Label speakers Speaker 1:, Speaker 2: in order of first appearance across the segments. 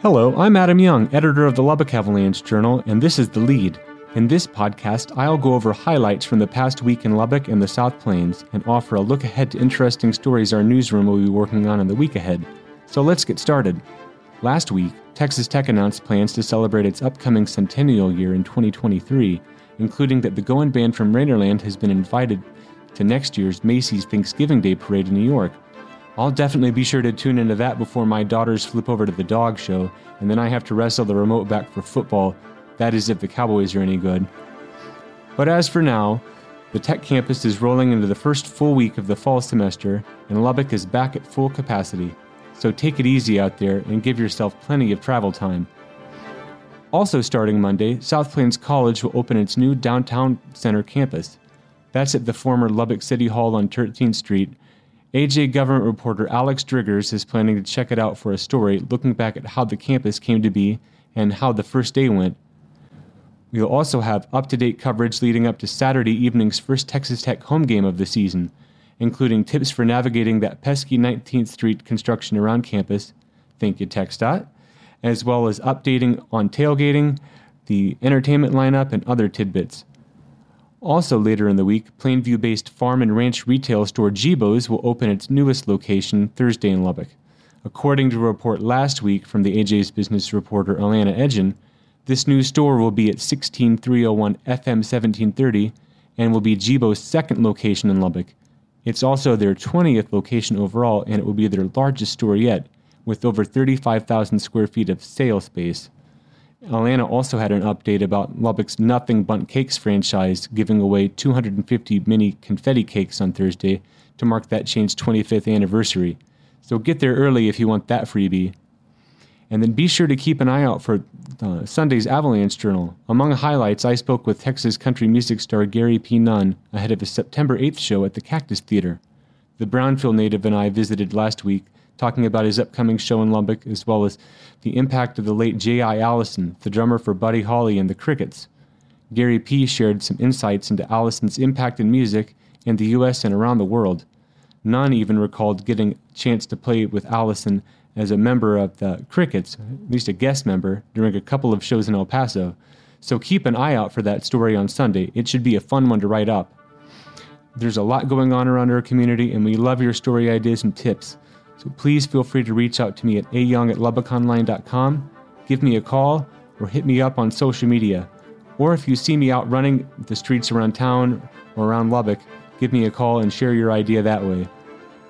Speaker 1: Hello, I'm Adam Young, editor of the Lubbock Avalanche Journal, and this is The Lead. In this podcast, I'll go over highlights from the past week in Lubbock and the South Plains and offer a look ahead to interesting stories our newsroom will be working on in the week ahead. So let's get started. Last week, Texas Tech announced plans to celebrate its upcoming centennial year in 2023, including that the Goin' Band from Raiderland has been invited to next year's Macy's Thanksgiving Day Parade in New York. I'll definitely be sure to tune into that before my daughters flip over to the dog show, and then I have to wrestle the remote back for football. That is, if the Cowboys are any good. But as for now, the Tech campus is rolling into the first full week of the fall semester, and Lubbock is back at full capacity so take it easy out there and give yourself plenty of travel time. Also, starting Monday, South Plains College will open its new downtown center campus. That's at the former Lubbock City Hall on 13th Street. AJ government reporter Alex Driggers is planning to check it out for a story looking back at how the campus came to be and how the first day went. We'll also have up to date coverage leading up to Saturday evening's first Texas Tech home game of the season including tips for navigating that pesky 19th Street construction around campus. Thank you, TxDOT, as well as updating on tailgating, the entertainment lineup, and other tidbits. Also, later in the week, Plainview based farm and ranch retail store Gebo's will open its newest location Thursday in Lubbock. According to a report last week from the AJ's business reporter Alana Edgen, this new store will be at 16301 FM 1730 and will be Gebo's second location in Lubbock it's also their 20th location overall, and it will be their largest store yet, with over 35,000 square feet of sale space. Alana also had an update about Lubbock's Nothing Bundt Cakes franchise giving away 250 mini confetti cakes on Thursday to mark that chain's 25th anniversary. So get there early if you want that freebie. And then be sure to keep an eye out for uh, Sunday's Avalanche Journal. Among highlights, I spoke with Texas country music star Gary P. Nunn ahead of his September 8th show at the Cactus Theater. The Brownfield native and I visited last week, talking about his upcoming show in Lubbock, as well as the impact of the late J.I. Allison, the drummer for Buddy Holly and the Crickets. Gary P. shared some insights into Allison's impact in music in the U.S. and around the world. Nunn even recalled getting a chance to play with Allison as a member of the Crickets, at least a guest member, during a couple of shows in El Paso. So keep an eye out for that story on Sunday. It should be a fun one to write up. There's a lot going on around our community, and we love your story ideas and tips. So please feel free to reach out to me at ayoung at give me a call, or hit me up on social media. Or if you see me out running the streets around town or around Lubbock, give me a call and share your idea that way.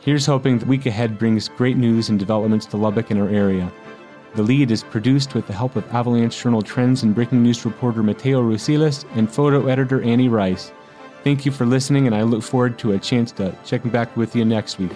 Speaker 1: Here's hoping the week ahead brings great news and developments to Lubbock and our area. The lead is produced with the help of Avalanche Journal Trends and Breaking News reporter Mateo Rusilas and photo editor Annie Rice. Thank you for listening, and I look forward to a chance to check back with you next week.